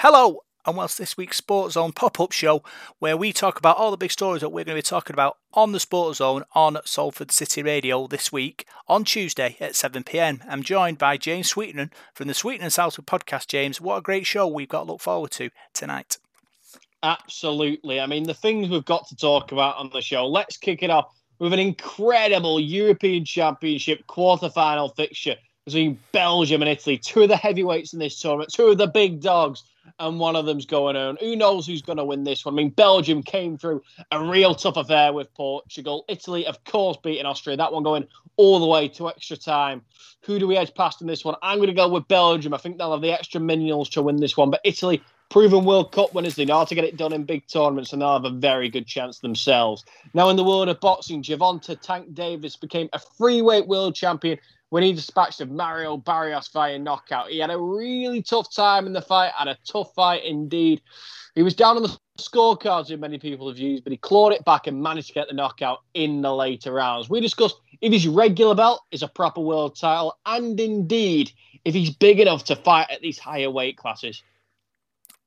Hello, and welcome to this week's Sports Zone pop up show where we talk about all the big stories that we're going to be talking about on the Sports Zone on Salford City Radio this week on Tuesday at 7 pm. I'm joined by James Sweeten from the Sweeten and Salford podcast. James, what a great show we've got to look forward to tonight. Absolutely. I mean, the things we've got to talk about on the show. Let's kick it off with an incredible European Championship quarter-final fixture between Belgium and Italy, two of the heavyweights in this tournament, two of the big dogs and one of them's going on. Who knows who's going to win this one? I mean, Belgium came through a real tough affair with Portugal. Italy, of course, beating Austria. That one going all the way to extra time. Who do we edge past in this one? I'm going to go with Belgium. I think they'll have the extra minerals to win this one. But Italy, proven World Cup winners, they know how to get it done in big tournaments, and they'll have a very good chance themselves. Now, in the world of boxing, Gervonta Tank Davis became a three-weight world champion when he dispatched of Mario Barrios via knockout. He had a really tough time in the fight, had a tough fight indeed. He was down on the scorecards in many people have used, but he clawed it back and managed to get the knockout in the later rounds. We discussed if his regular belt is a proper world title, and indeed if he's big enough to fight at these higher weight classes.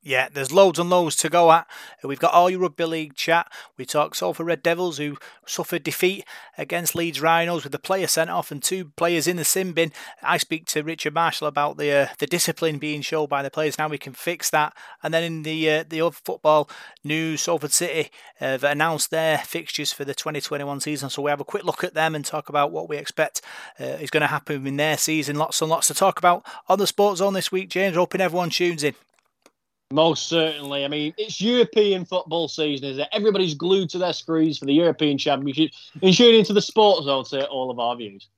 Yeah, there's loads and loads to go at. We've got all your rugby league chat. We talk Salford Red Devils who suffered defeat against Leeds Rhinos with the player sent off and two players in the sin bin. I speak to Richard Marshall about the uh, the discipline being shown by the players. Now we can fix that. And then in the uh, the other football news, Salford City have announced their fixtures for the 2021 season. So we have a quick look at them and talk about what we expect uh, is going to happen in their season. Lots and lots to talk about on the Sports Zone this week, James. Hoping everyone tunes in. Most certainly. I mean, it's European football season, is it? Everybody's glued to their screens for the European Championship and tuning into the sports zone to all of our views.